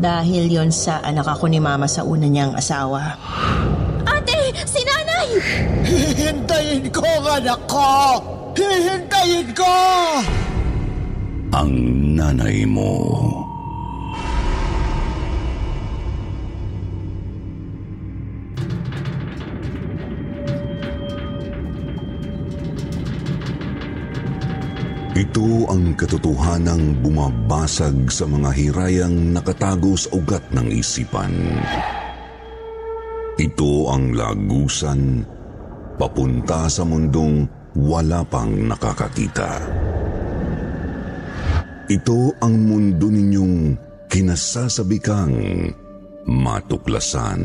Dahil yon sa anak ako ni mama sa una niyang asawa. Ate! Si nanay! Hihintayin ko ang anak ko! Hihintayin ko! Ang nanay mo. Ito ang katotohanang bumabasag sa mga hirayang nakatago sa ugat ng isipan. Ito ang lagusan papunta sa mundong wala pang nakakakita. Ito ang mundo ninyong kinasasabikang matuklasan.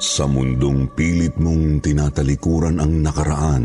Sa mundong pilit mong tinatalikuran ang nakaraan,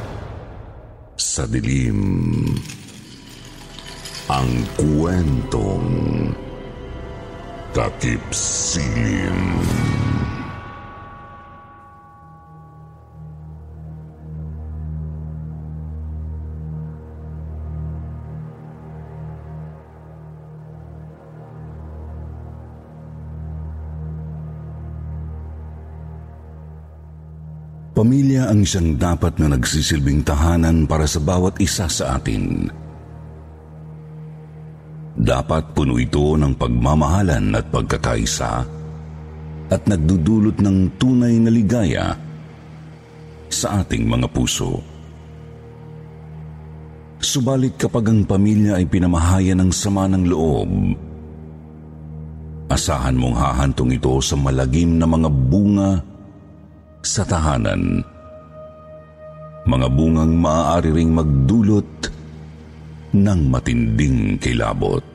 sa dilim. Ang kwentong takip silim. Pamilya ang siyang dapat na nagsisilbing tahanan para sa bawat isa sa atin. Dapat puno ito ng pagmamahalan at pagkakaisa at nagdudulot ng tunay na ligaya sa ating mga puso. Subalit kapag ang pamilya ay pinamahayan ng sama ng loob, asahan mong hahantong ito sa malagim na mga bunga sa tahanan. Mga bungang maaari ring magdulot ng matinding kilabot.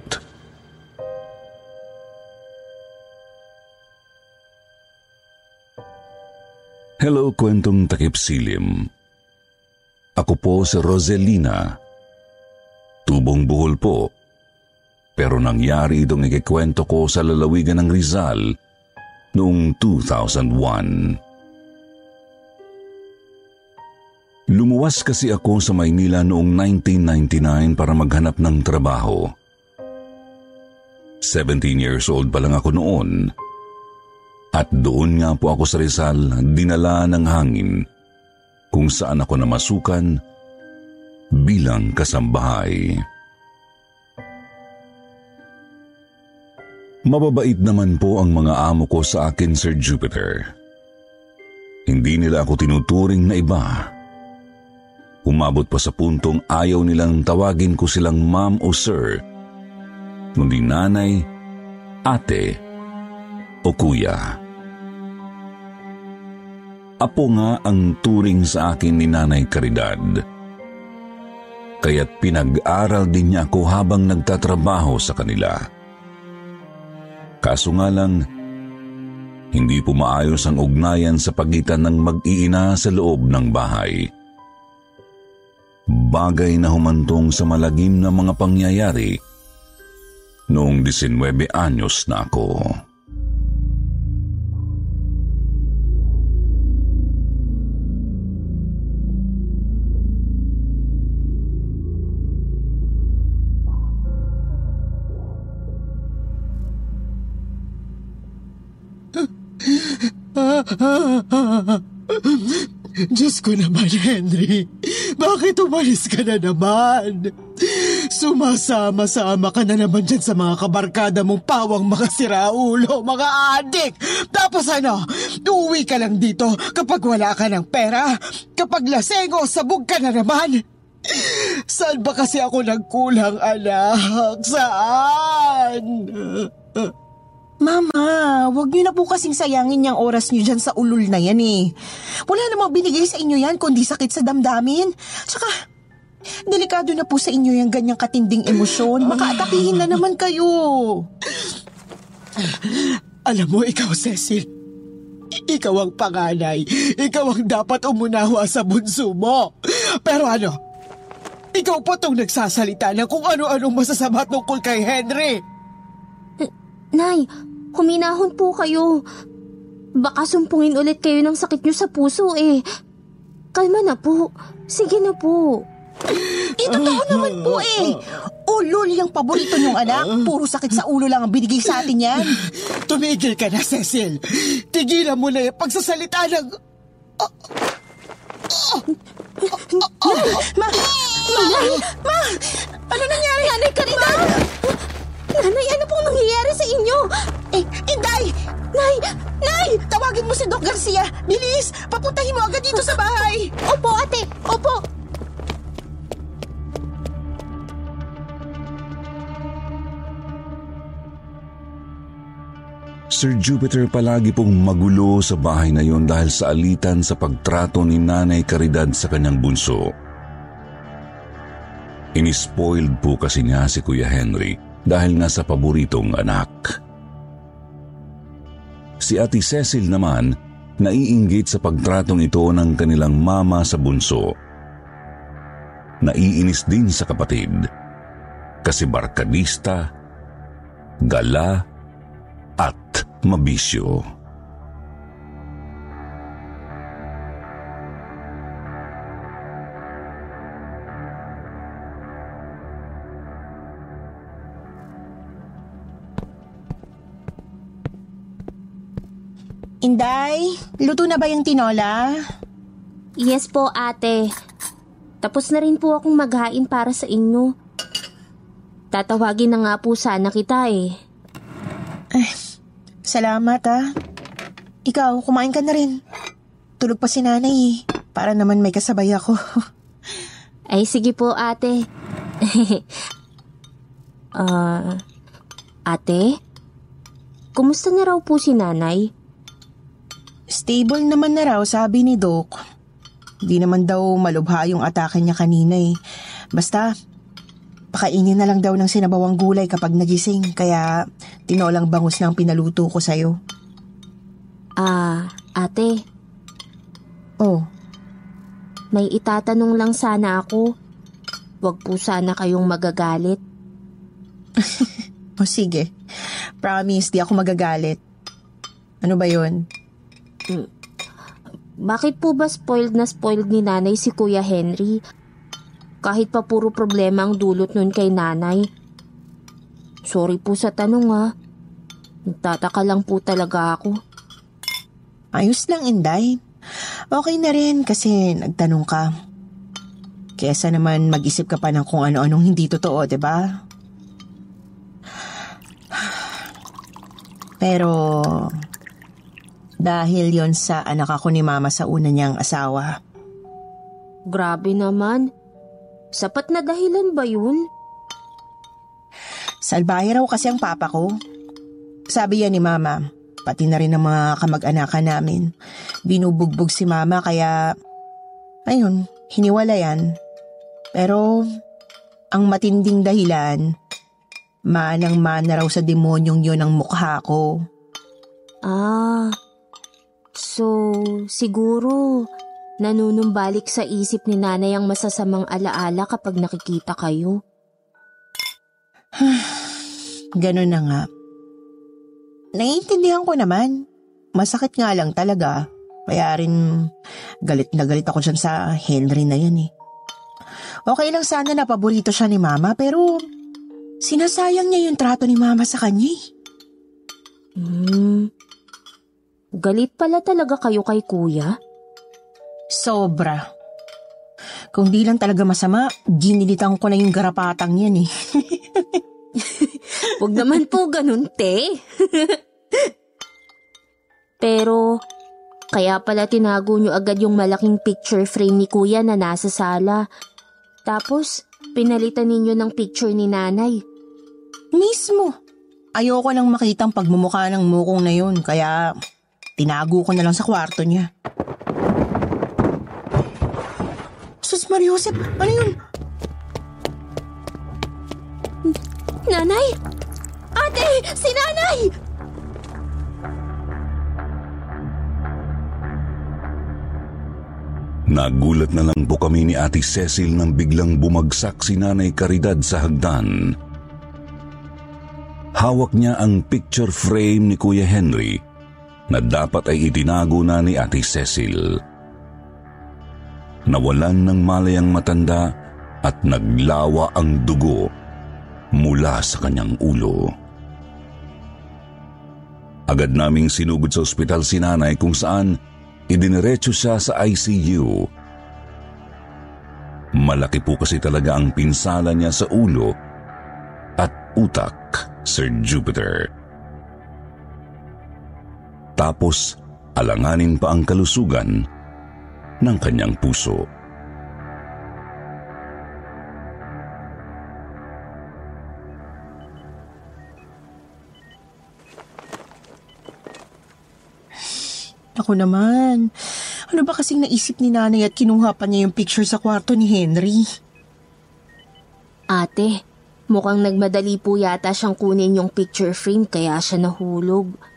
Hello, kwentong takip silim. Ako po si Roselina. Tubong buhol po. Pero nangyari itong ikikwento ko sa lalawigan ng Rizal noong 2001. Lumuwas kasi ako sa Maynila noong 1999 para maghanap ng trabaho. 17 years old pa lang ako noon. At doon nga po ako sa Rizal dinala ng hangin kung saan ako namasukan bilang kasambahay. Mababait naman po ang mga amo ko sa akin, Sir Jupiter. Hindi nila ako tinuturing na iba. Umabot pa sa puntong ayaw nilang tawagin ko silang ma'am o sir, kundi nanay, ate, o kuya. Apo nga ang turing sa akin ni Nanay Caridad. Kaya't pinag-aral din niya ako habang nagtatrabaho sa kanila. Kaso nga lang, hindi pumaayos ang ugnayan sa pagitan ng mag-iina sa loob ng bahay. Bagay na humantong sa malagim na mga pangyayari noong 19 anyos na ako. Diyos ko naman, Henry. Bakit umalis ka na naman? Sumasama-sama ka na naman dyan sa mga kabarkada mong pawang mga siraulo, mga adik. Tapos ano, uuwi ka lang dito kapag wala ka ng pera, kapag laseng o sabog ka na naman. Saan ba kasi ako nagkulang, anak? Saan? Mama, wag niyo na po kasing sayangin yung oras niyo dyan sa ulul na yan eh. Wala namang binigay sa inyo yan kundi sakit sa damdamin. Tsaka, delikado na po sa inyo yung ganyang katinding emosyon. Makaatakihin na naman kayo. Alam mo, ikaw, Cecil. Ikaw ang panganay. Ikaw ang dapat umunawa sa bunso mo. Pero ano, ikaw pa tong nagsasalita ng kung ano-anong masasama tungkol kay Henry. Nay, huminahon po kayo. Baka sumpungin ulit kayo ng sakit nyo sa puso eh. Kalma na po. Sige na po. Eh, totoo naman po eh. Ulul yung paborito niyong anak. Puro sakit sa ulo lang ang binigay sa atin yan. Tumigil ka na, Cecil. Tigilan mo na yung pagsasalita ng... Ma! Ma! Ma! Ano nangyari? Nanay Caridad! Nanay, ano pong nangyayari sa inyo? Eh, Inday! Nay! Nay! Tawagin mo si Doc Garcia! Bilis! Papuntahin mo agad dito sa bahay! Opo, ate! Opo! Sir Jupiter palagi pong magulo sa bahay na yon dahil sa alitan sa pagtrato ni Nanay Caridad sa kanyang bunso. Inispoiled po kasi niya si Kuya Henry dahil nga sa paboritong anak. Si Ate Cecil naman naiinggit sa pagtratong ito ng kanilang mama sa bunso. Naiinis din sa kapatid kasi barkadista, gala, at mabisyo. Luto na ba yung tinola? Yes po, ate. Tapos na rin po akong maghain para sa inyo. Tatawagin na nga po sana kita eh. Salamat ah. Ikaw, kumain ka na rin. Tulog pa si nanay eh. Para naman may kasabay ako. Ay, sige po, ate. Ah, ate? Kumusta na raw po si nanay? Stable naman na raw, sabi ni Doc. Di naman daw malubha yung atake niya kanina eh. Basta, pakainin na lang daw ng sinabawang gulay kapag nagising. Kaya, tinolang bangus na ang pinaluto ko sa'yo. Ah, ate, Oh, may itatanong lang sana ako. Huwag po sana kayong magagalit. o sige. Promise, di ako magagalit. Ano ba yon? Bakit po ba spoiled na spoiled ni nanay si Kuya Henry? Kahit pa puro problema ang dulot nun kay nanay. Sorry po sa tanong ha. Nagtataka lang po talaga ako. Ayos lang, Inday. Okay na rin kasi nagtanong ka. Kesa naman mag-isip ka pa ng kung ano-anong hindi totoo, ba? Pero dahil yon sa anak ako ni mama sa una niyang asawa. Grabe naman. Sapat na dahilan ba yun? Salbahe raw kasi ang papa ko. Sabi yan ni mama, pati na rin ng mga kamag-anakan namin. Binubugbog si mama kaya, ayun, hiniwala yan. Pero, ang matinding dahilan, manang-mana raw sa demonyong yun ang mukha ko. Ah, so siguro Nanunumbalik sa isip ni nanay ang masasamang alaala kapag nakikita kayo. Ganun na nga. Naiintindihan ko naman. Masakit nga lang talaga. Kaya rin galit na galit ako dyan sa Henry na yan eh. Okay lang sana na paborito siya ni mama pero sinasayang niya yung trato ni mama sa kanya eh. Hmm. Galit pala talaga kayo kay kuya? Sobra. Kung di lang talaga masama, ginilitan ko na yung garapatang yan eh. Huwag naman po ganun, te. Pero, kaya pala tinago nyo agad yung malaking picture frame ni kuya na nasa sala. Tapos, pinalitan ninyo ng picture ni nanay. Mismo. Ayoko nang makitang pagmumukha ng mukong na yun, kaya tinago ko na lang sa kwarto niya. Sus Maria Josep, ano yun? Nanay! Ate! Si nanay! Nagulat na lang po kami ni Ate Cecil nang biglang bumagsak si Nanay Caridad sa hagdan. Hawak niya ang picture frame ni Kuya Henry na dapat ay itinago na ni Ate Cecil. Nawalan ng malay ang matanda at naglawa ang dugo mula sa kanyang ulo. Agad naming sinugod sa ospital si nanay kung saan idiniretso siya sa ICU. Malaki po kasi talaga ang pinsala niya sa ulo at utak, Sir Jupiter. Tapos, alanganin pa ang kalusugan ng kanyang puso. Ako naman. Ano ba kasing naisip ni nanay at kinuha pa niya yung picture sa kwarto ni Henry? Ate, mukhang nagmadali po yata siyang kunin yung picture frame kaya siya nahulog.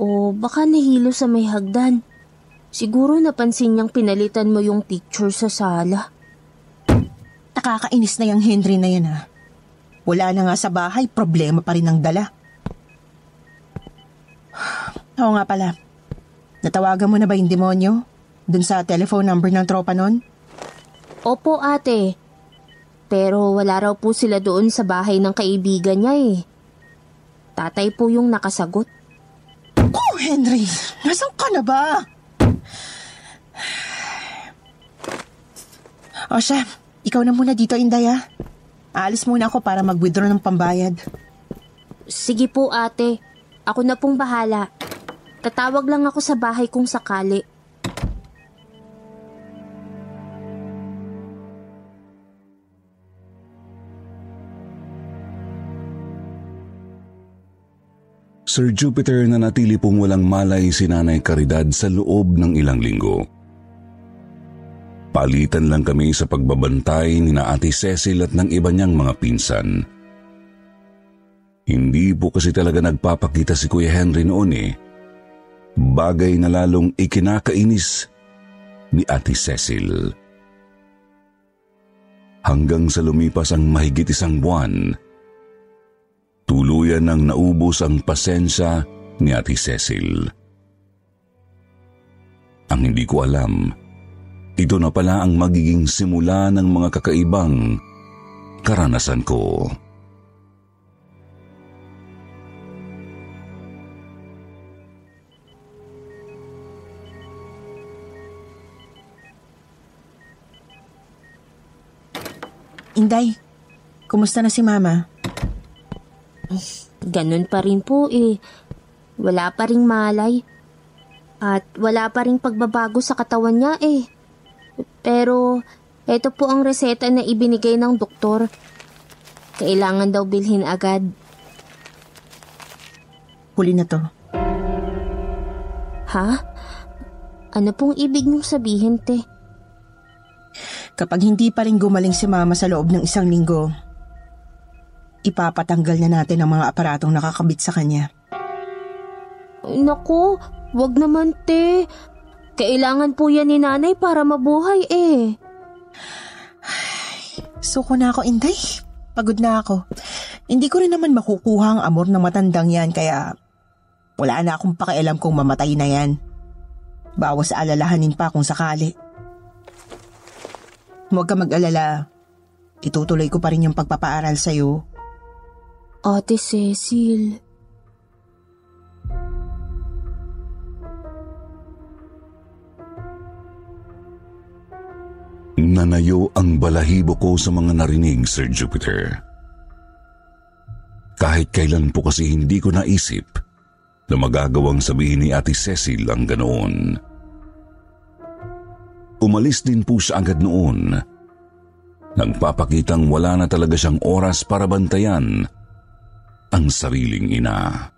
O baka nahilo sa may hagdan. Siguro napansin niyang pinalitan mo yung picture sa sala. Nakakainis na yung Henry na yan ha. Wala na nga sa bahay, problema pa rin ang dala. Oo nga pala. Natawagan mo na ba yung demonyo? Dun sa telephone number ng tropa nun? Opo ate. Pero wala raw po sila doon sa bahay ng kaibigan niya eh. Tatay po yung nakasagot. Oh, Henry! Nasaan ka na ba? O siya, ikaw na muna dito, Inday ha. Aalis muna ako para mag-withdraw ng pambayad. Sige po ate, ako na pong bahala. Tatawag lang ako sa bahay kung sakali. Sir Jupiter na natili pong walang malay si Nanay Caridad sa loob ng ilang linggo. Palitan lang kami sa pagbabantay ni na Ate Cecil at ng iba niyang mga pinsan. Hindi po kasi talaga nagpapakita si Kuya Henry noon eh. Bagay na lalong ikinakainis ni Ate Cecil. Hanggang sa lumipas ang mahigit isang buwan, tuluyan nang naubos ang pasensya ni Ate Cecil. Ang hindi ko alam, ito na pala ang magiging simula ng mga kakaibang karanasan ko. Inday, kumusta na si Mama? Ganun pa rin po eh. Wala pa ring malay. At wala pa ring pagbabago sa katawan niya eh. Pero ito po ang reseta na ibinigay ng doktor. Kailangan daw bilhin agad. Huli na to. Ha? Ano pong ibig niyong sabihin, te? Kapag hindi pa rin gumaling si Mama sa loob ng isang linggo, ipapatanggal na natin ang mga aparatong nakakabit sa kanya. Naku, wag naman, te. Kailangan po yan ni nanay para mabuhay eh. Suko na ako, Inday. Pagod na ako. Hindi ko rin naman makukuha ang amor ng matandang yan kaya wala na akong pakialam kung mamatay na yan. Bawas alalahanin pa kung sakali. Huwag ka mag-alala. Itutuloy ko pa rin yung pagpapaaral sa'yo. Ate Cecil. Nanayo ang balahibo ko sa mga narinig, Sir Jupiter. Kahit kailan po kasi hindi ko naisip na magagawang sabihin ni Ate Cecil ang ganoon. Umalis din po siya agad noon. Nagpapakitang wala na talaga siyang oras para bantayan ang sariling ina.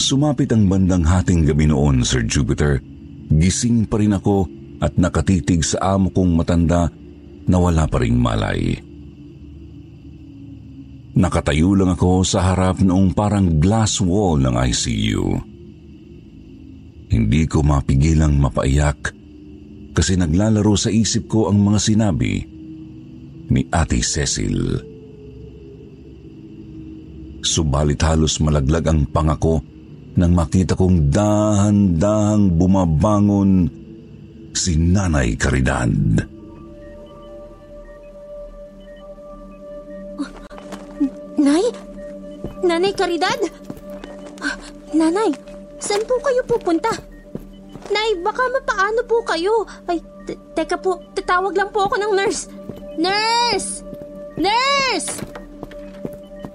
Sumapit ang bandang hating gabi noon, Sir Jupiter. Gising pa rin ako at nakatitig sa amo kong matanda na wala pa ring malay. Nakatayo lang ako sa harap noong parang glass wall ng ICU. Hindi ko mapigilang mapaiyak kasi naglalaro sa isip ko ang mga sinabi ni Ate Cecil. Subalit halos malaglag ang pangako nang makita kong dahan-dahang bumabangon si Nanay Caridad. Nay? Nanay Caridad? Ah, Nanay, saan po kayo pupunta? Nay, baka mapaano po kayo. Ay, te- teka po, tatawag lang po ako ng nurse. Nurse! Nurse!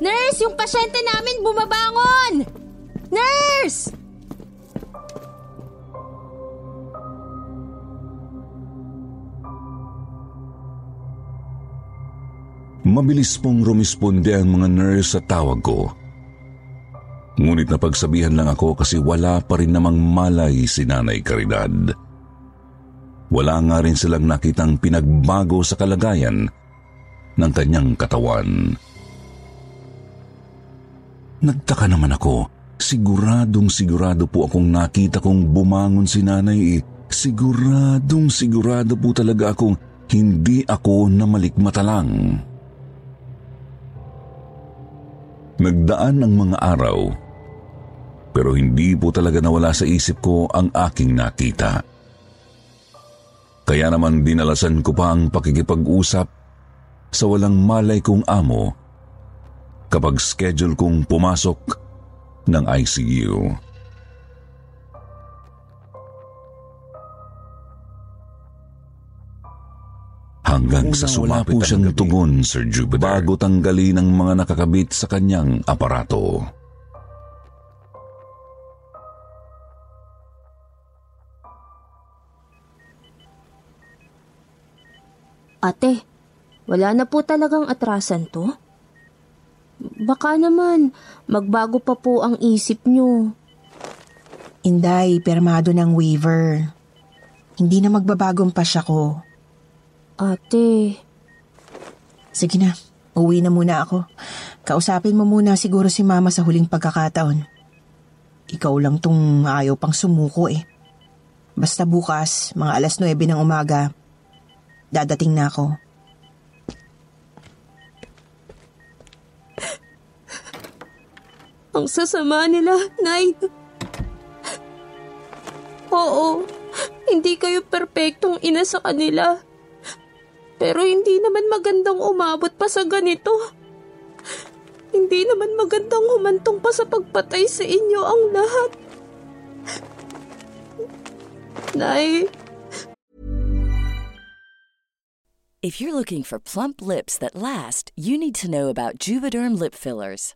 Nurse, yung pasyente namin bumabangon! Nurse! Mabilis pong rumisponde ang mga nurse sa tawag ko. Ngunit napagsabihan lang ako kasi wala pa rin namang malay si Nanay Caridad. Wala nga rin silang nakitang pinagbago sa kalagayan ng kanyang katawan. Nagtaka naman ako. Siguradong sigurado po akong nakita kong bumangon si nanay eh. Siguradong sigurado po talaga akong hindi ako namalikmata lang. Nagdaan ang mga araw, pero hindi po talaga nawala sa isip ko ang aking nakita. Kaya naman dinalasan ko pa ang pakikipag-usap sa walang malay kong amo kapag schedule kong pumasok ng ICU. Hanggang sa sumapit po siyang tugon, Sir Jupiter, bago tanggalin ang mga nakakabit sa kanyang aparato. Ate, wala na po talagang atrasan to? Baka naman, magbago pa po ang isip nyo. Inday, permado ng waiver. Hindi na magbabagong pasya ko. Ate, Sige na, uwi na muna ako. Kausapin mo muna siguro si mama sa huling pagkakataon. Ikaw lang tong ayaw pang sumuko eh. Basta bukas, mga alas 9 ng umaga, dadating na ako. Ang sasama nila, Nay. Oo, hindi kayo perpektong ina sa kanila. Pero hindi naman magandang umabot pa sa ganito. Hindi naman magandang humantong pa sa pagpatay sa inyo ang lahat. Nay, If you're looking for plump lips that last, you need to know about Juvederm lip fillers.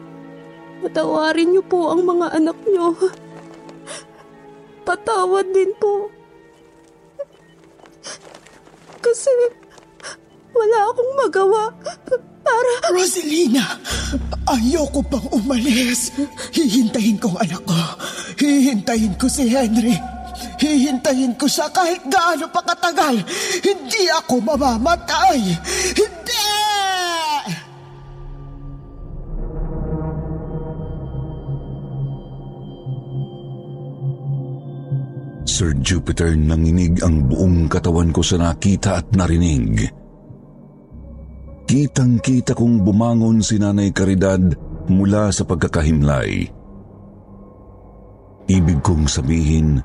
patawarin niyo po ang mga anak niyo. Patawad din po. Kasi wala akong magawa para... Rosalina, ayoko pang umalis. Hihintayin ko ang anak ko. Hihintayin ko si Henry. Hihintayin ko siya kahit gaano pa katagal. Hindi ako mamamatay. Hindi! Sir Jupiter nanginig ang buong katawan ko sa nakita at narinig. Kitang-kita kong bumangon si Nanay Caridad mula sa pagkakahimlay. Ibig kong sabihin,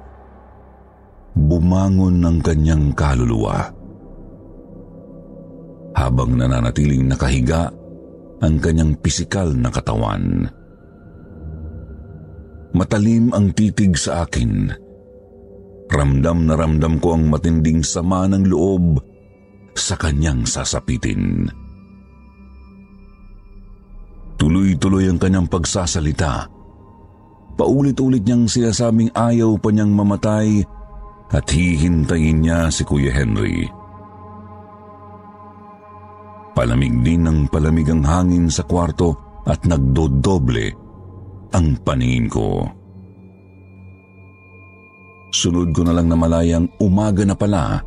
bumangon ng kanyang kaluluwa. Habang nananatiling nakahiga ang kanyang pisikal na katawan. Matalim ang titig sa akin. Ramdam na ramdam ko ang matinding sama ng loob sa kanyang sasapitin. Tuloy-tuloy ang kanyang pagsasalita. Paulit-ulit niyang sinasabing ayaw pa niyang mamatay at hihintayin niya si Kuya Henry. Palamig din ng palamig ang hangin sa kwarto at nagdodoble ang paningin ko. Sunod ko na lang na malayang umaga na pala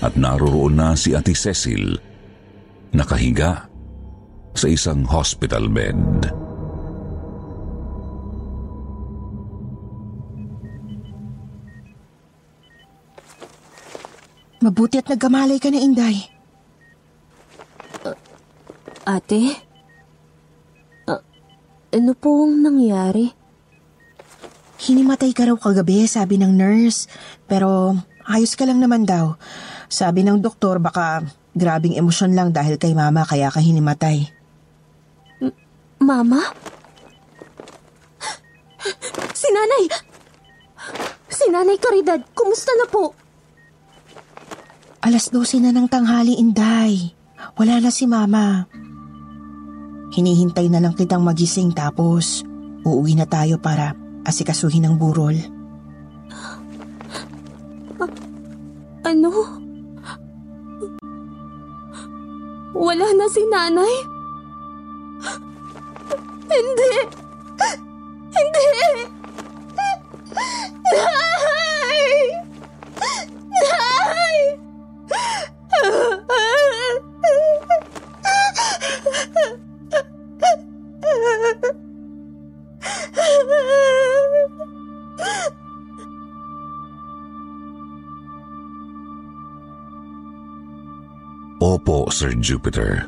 at naroroon na si Ate Cecil nakahiga sa isang hospital bed. Mabuti at nagkamalay ka na, Inday. Ate? Ah, ano pong nangyari? Hinimatay ka raw kagabi, sabi ng nurse. Pero ayos ka lang naman daw. Sabi ng doktor baka grabing emosyon lang dahil kay mama kaya ka hinimatay. Mama? Si nanay! Si nanay Caridad, kumusta na po? Alas 12 na ng tanghali, Inday. Wala na si mama. Hinihintay na lang kitang magising tapos uuwi na tayo para asikasuhin ang burol. Ano? Wala na si nanay? Hindi! Hindi! Nay! Nay! Sir Jupiter.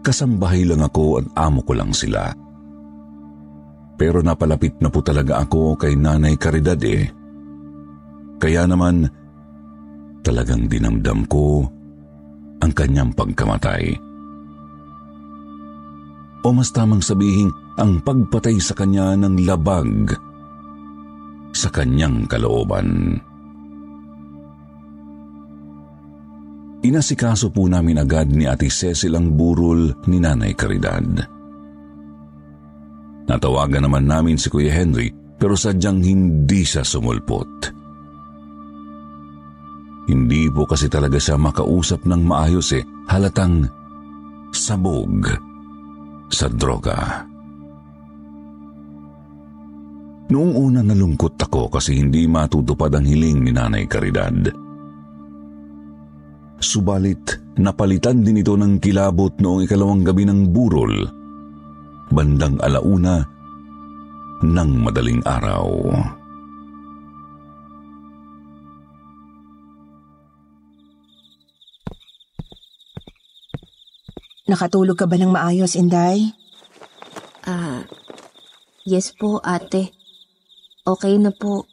Kasambahay lang ako at amo ko lang sila. Pero napalapit na po talaga ako kay Nanay Caridad eh. Kaya naman, talagang dinamdam ko ang kanyang pagkamatay. O mas tamang sabihin, ang pagpatay sa kanya ng labag sa kanyang kalooban. Inasikaso po namin agad ni Ate Cecil ang burol ni Nanay Caridad. Natawagan naman namin si Kuya Henry pero sadyang hindi siya sumulpot. Hindi po kasi talaga siya makausap ng maayos eh, halatang sabog sa droga. Noong una nalungkot ako kasi hindi matutupad ang hiling ni Nanay Caridad. Subalit, napalitan din ito ng kilabot noong ikalawang gabi ng burol, bandang alauna ng madaling araw. Nakatulog ka ba ng maayos, Inday? Ah, yes po ate. Okay na po.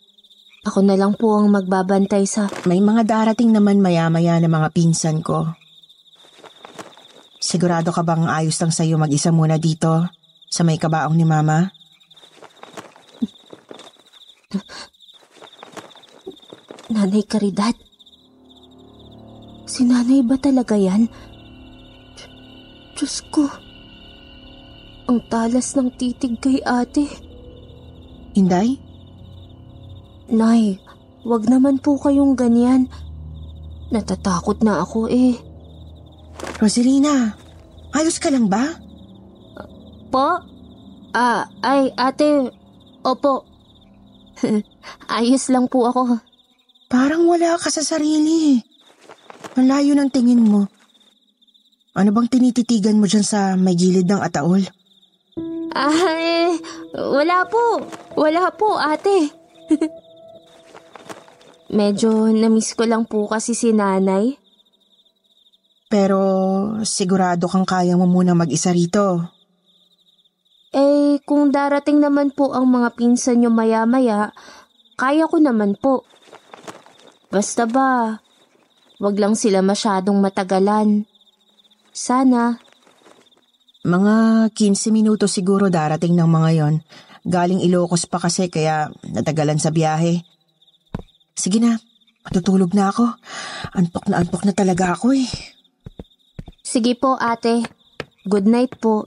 Ako na lang po ang magbabantay sa... May mga darating naman maya-maya na mga pinsan ko. Sigurado ka bang ayos lang sa'yo mag-isa muna dito sa may kabaong ni Mama? Nanay Caridad? Si nanay ba talaga yan? Diyos ko. Ang talas ng titig kay ate. Inday? Nay, wag naman po kayong ganyan. Natatakot na ako eh. Rosalina, ayos ka lang ba? Po? Ah, ay ate, opo. Ayos lang po ako. Parang wala ka sa sarili. Ang layo ng tingin mo. Ano bang tinititigan mo dyan sa may gilid ng ataol? Ay, wala po. Wala po, ate. Medyo namiss ko lang po kasi si nanay. Pero sigurado kang kaya mo muna mag-isa rito. Eh, kung darating naman po ang mga pinsan nyo maya-maya, kaya ko naman po. Basta ba, wag lang sila masyadong matagalan. Sana. Mga 15 minuto siguro darating ng mga yon. Galing Ilocos pa kasi kaya natagalan sa biyahe. Sige na, matutulog na ako. Antok na antok na talaga ako eh. Sige po ate. Good night po.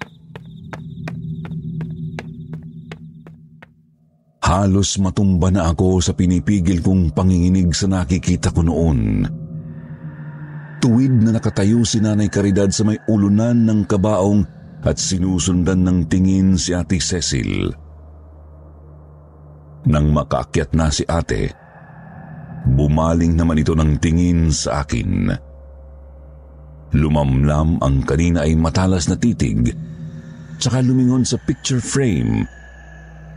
Halos matumba na ako sa pinipigil kong panginginig sa nakikita ko noon. Tuwid na nakatayo si Nanay Caridad sa may ulunan ng kabaong at sinusundan ng tingin si Ate Cecil. Nang makaakyat na si ate, bumaling naman ito ng tingin sa akin. Lumamlam ang kanina ay matalas na titig, tsaka lumingon sa picture frame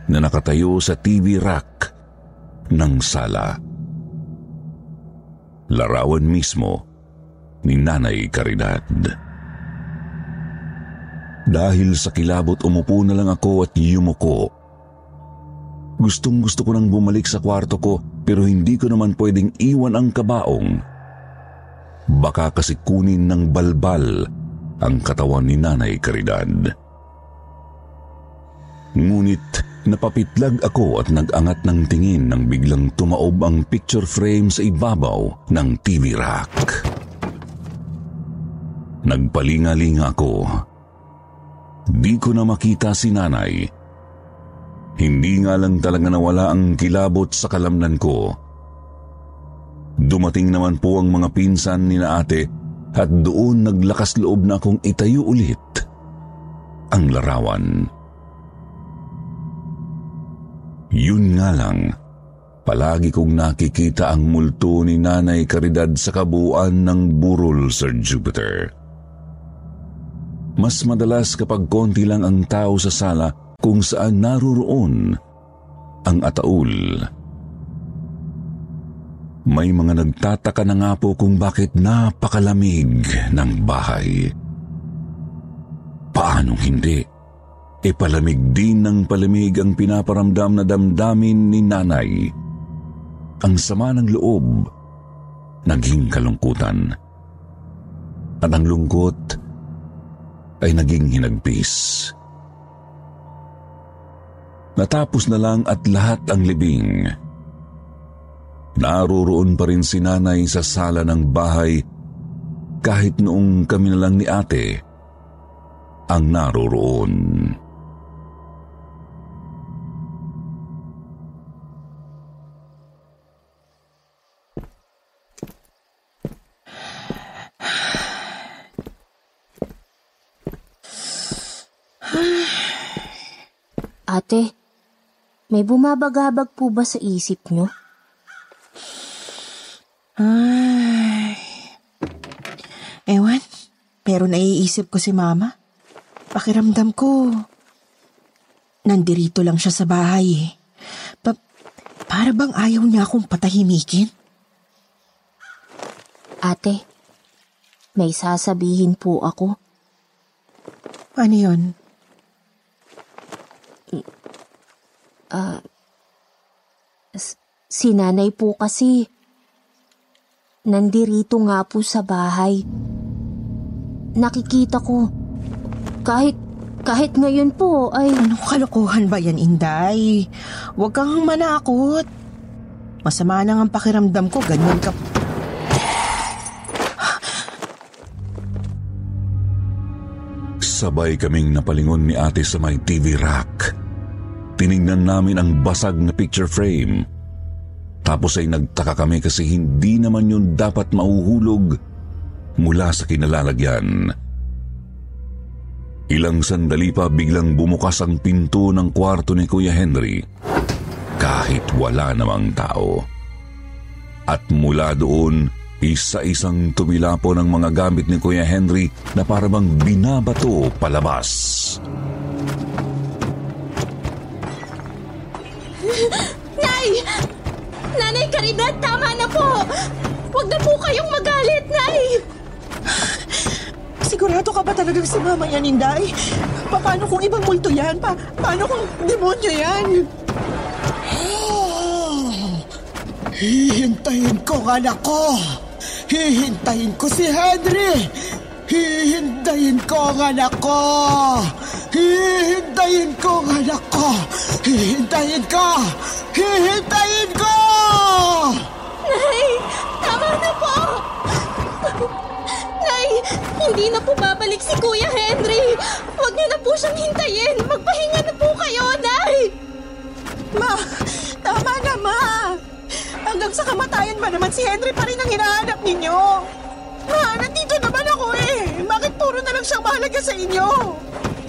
na nakatayo sa TV rack ng sala. Larawan mismo ni Nanay Caridad. Dahil sa kilabot umupo na lang ako at yumuko. Gustong gusto ko nang bumalik sa kwarto ko pero hindi ko naman pwedeng iwan ang kabaong. Baka kasi kunin ng balbal ang katawan ni Nanay Caridad. Ngunit napapitlag ako at nag-angat ng tingin nang biglang tumaob ang picture frame sa ibabaw ng TV rack. Nagpalingalinga ako. Di ko na makita si nanay. Hindi nga lang talaga nawala ang kilabot sa kalamnan ko. Dumating naman po ang mga pinsan ni na ate at doon naglakas loob na akong itayo ulit ang larawan. Yun nga lang, palagi kong nakikita ang multo ni Nanay Caridad sa kabuuan ng burol, Sir Jupiter. Mas madalas kapag konti lang ang tao sa sala kung saan naruroon ang ataul. May mga nagtataka na nga po kung bakit napakalamig ng bahay. Paanong hindi? E palamig din ng palamig ang pinaparamdam na damdamin ni nanay. Ang sama ng loob, naging kalungkutan. At ang lungkot ay naging hinagpis. Natapos na lang at lahat ang libing. Naroroon pa rin si nanay sa sala ng bahay kahit noong kami na lang ni ate ang naroroon. Ate, May bumabagabag po ba sa isip nyo? Ay. Ewan, pero naiisip ko si mama. Pakiramdam ko, nandirito lang siya sa bahay eh. Pa- para bang ayaw niya akong patahimikin? Ate, may sasabihin po ako. Ano yun? Si nanay po kasi, nandirito nga po sa bahay. Nakikita ko, kahit, kahit ngayon po ay... Anong kalokohan ba yan, Inday? Huwag kang manakot. Masama na ang pakiramdam ko, ganyan ka. Sabay kaming napalingon ni ate sa may TV rack. Tiningnan namin ang basag na picture frame. Tapos ay nagtaka kami kasi hindi naman yun dapat mauhulog mula sa kinalalagyan. Ilang sandali pa biglang bumukas ang pinto ng kwarto ni Kuya Henry kahit wala namang tao. At mula doon, isa-isang tumilapo ng mga gamit ni Kuya Henry na parabang binabato palabas. Nay! Nanay Caridad, tama na po! Huwag na po kayong magalit, Nay! Sigurado ka ba talagang si Mama yan, Inday? Pa- Paano kung ibang multo yan? Pa paano kung demonyo yan? Hihintayin ko ang anak ko! Hihintayin ko si Henry! Hihintayin ko ang anak ko! Hihintayin ko ang anak ko! Hihintayin ko! Hihintayin ko! Nay! Tama na po! Nay! Hindi na po babalik si Kuya Henry! Huwag niyo na po siyang hintayin! Magpahinga na po kayo, Nay! Ma! Tama na, Ma! Hanggang sa kamatayan ba naman si Henry pa rin ang hinahanap ninyo? Ma, nandito naman ako eh! Bakit puro na lang siyang mahalaga sa inyo?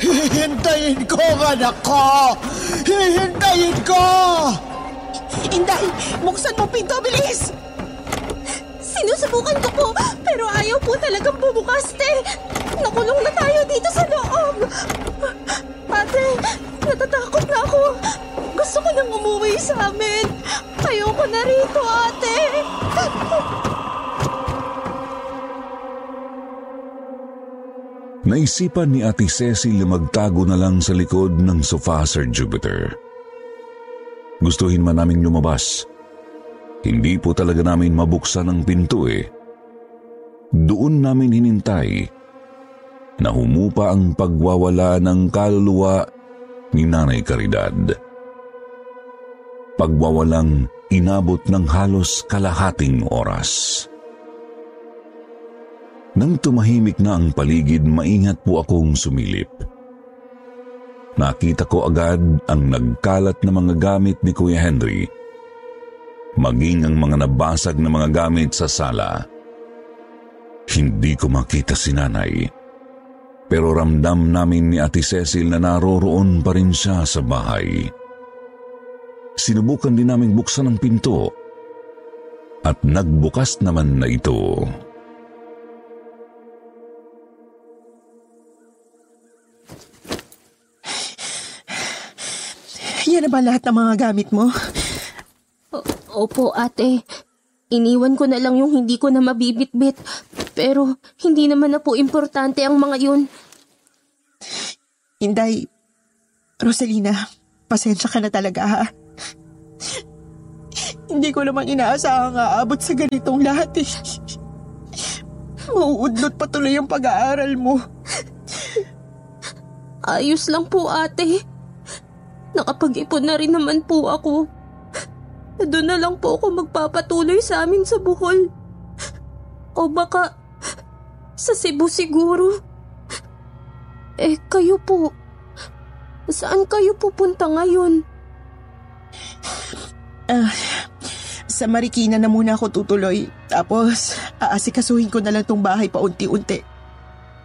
Hihintayin ko ang anak ko! Hihintayin ko! Inday, buksan mo pinto, bilis! Sinusubukan ko po, pero ayaw po talagang bumukas, te. Nakulong na tayo dito sa loob. Ate, natatakot na ako. Gusto ko nang umuwi sa amin. Ayoko na rito, ate. Naisipan ni Ate Cecil na magtago na lang sa likod ng sofa, Sir Jupiter. Gustuhin man naming lumabas. Hindi po talaga namin mabuksan ang pinto eh. Doon namin hinintay na humupa ang pagwawala ng kaluluwa ni Nanay Caridad. Pagwawalang inabot ng halos kalahating oras. Nang tumahimik na ang paligid, maingat po akong sumilip. Nakita ko agad ang nagkalat na mga gamit ni Kuya Henry, maging ang mga nabasag na mga gamit sa sala. Hindi ko makita si nanay, pero ramdam namin ni Ate Cecil na naroroon pa rin siya sa bahay. Sinubukan din namin buksan ang pinto at nagbukas naman na ito. Yan na ba lahat ng mga gamit mo? O- Opo, ate. Iniwan ko na lang yung hindi ko na mabibitbit. Pero hindi naman na po importante ang mga yun. Inday, Rosalina, pasensya ka na talaga ha. Hindi ko naman inaasahang aabot sa ganitong lahat eh. Mauudlot pa tuloy ang pag-aaral mo. Ayos lang po, ate. Nakapag-ipon na rin naman po ako. Doon na lang po ako magpapatuloy sa amin sa Bohol. O baka sa Cebu siguro. Eh, kayo po. Saan kayo pupunta ngayon? Ah, sa Marikina na muna ako tutuloy. Tapos, aasikasuhin ko na lang tong bahay pa unti-unti.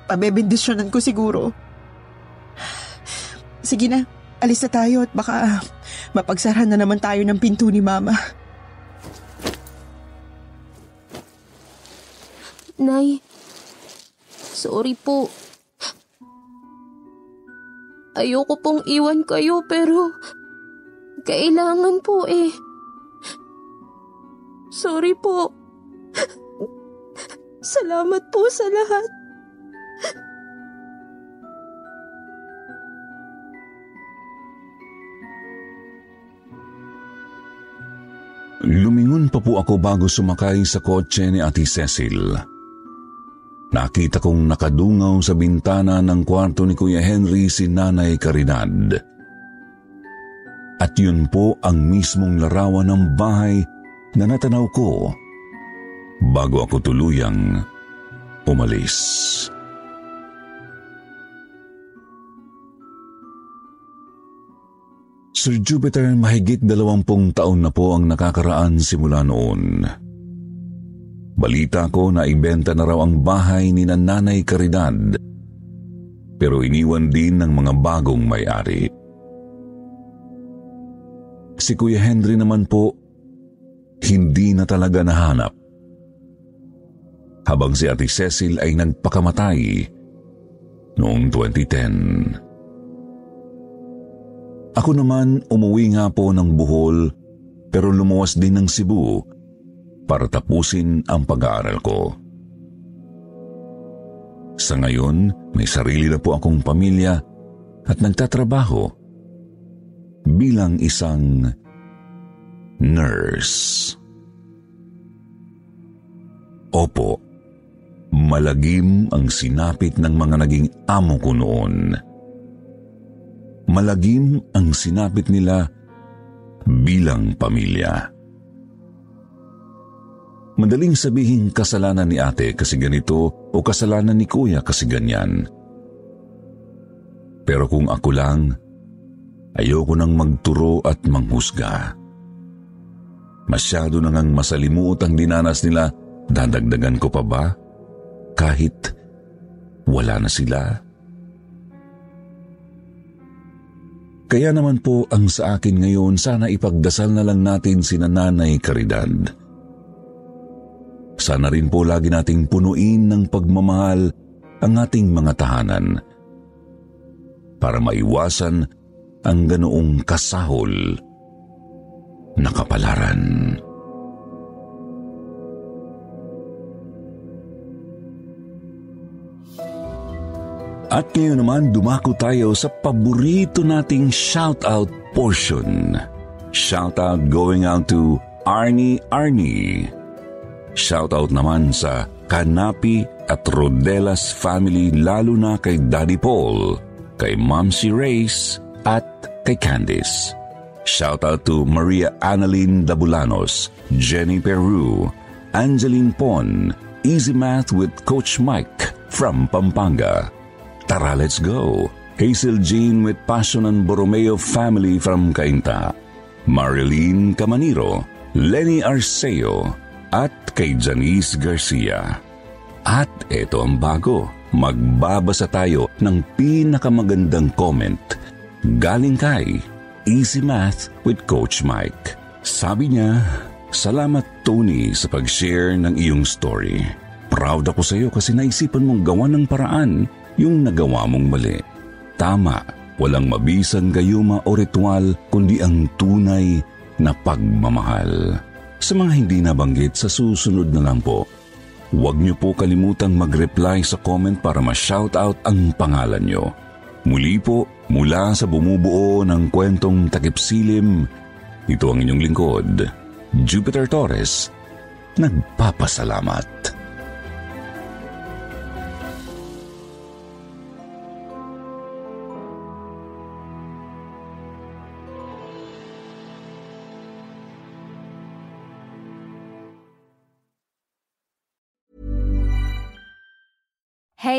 Pabebendisyonan ko siguro. Sige na, alis na tayo at baka Mapagsara na naman tayo ng pinto ni Mama. Nay, sorry po. Ayoko pong iwan kayo pero kailangan po eh. Sorry po. Salamat po sa lahat. Lumingon pa po ako bago sumakay sa kotse ni Ate Cecil. Nakita kong nakadungaw sa bintana ng kwarto ni Kuya Henry si Nanay Caridad. At yun po ang mismong larawan ng bahay na natanaw ko bago ako tuluyang umalis. Sir Jupiter, mahigit dalawampung taon na po ang nakakaraan simula noon. Balita ko na ibenta na raw ang bahay ni Nanay Caridad pero iniwan din ng mga bagong may-ari. Si Kuya Henry naman po, hindi na talaga nahanap. Habang si Ate Cecil ay nagpakamatay noong 2010. Ako naman umuwi nga po ng Bohol pero lumuwas din ng Cebu para tapusin ang pag-aaral ko. Sa ngayon, may sarili na po akong pamilya at nagtatrabaho bilang isang nurse. Opo, malagim ang sinapit ng mga naging amo ko noon. Malagim ang sinapit nila bilang pamilya. Madaling sabihin kasalanan ni ate kasi ganito o kasalanan ni kuya kasi ganyan. Pero kung ako lang, ayoko nang magturo at manghusga. Masyado na ngang masalimuot ang dinanas nila, dadagdagan ko pa ba? Kahit wala na sila. Kaya naman po ang sa akin ngayon, sana ipagdasal na lang natin si Nanay Caridad sana rin po lagi nating punuin ng pagmamahal ang ating mga tahanan para maiwasan ang ganoong kasahol na kapalaran. At ngayon naman dumako tayo sa paborito nating shoutout portion. Shoutout going out to Arnie Arnie. Shoutout naman sa Kanapi at Rodelas family lalo na kay Daddy Paul, kay Momsy Race at kay Candice. Shoutout to Maria Annalyn Dabulanos, Jenny Peru, Angeline Pon, Easy Math with Coach Mike from Pampanga. Tara, let's go! Hazel Jean with Passion and Borromeo family from Cainta. Marilyn Camaniro, Lenny Arceo, at kay Janice Garcia. At ito ang bago, magbabasa tayo ng pinakamagandang comment galing kay Easy Math with Coach Mike. Sabi niya, Salamat Tony sa pag-share ng iyong story. Proud ako sa iyo kasi naisipan mong gawa ng paraan yung nagawa mong mali. Tama, walang mabisang gayuma o ritual kundi ang tunay na pagmamahal. Sa mga hindi nabanggit, sa susunod na lang po, huwag niyo po kalimutang mag-reply sa comment para ma-shoutout ang pangalan niyo. Muli po, mula sa bumubuo ng kwentong takipsilim, ito ang inyong lingkod, Jupiter Torres, nagpapasalamat.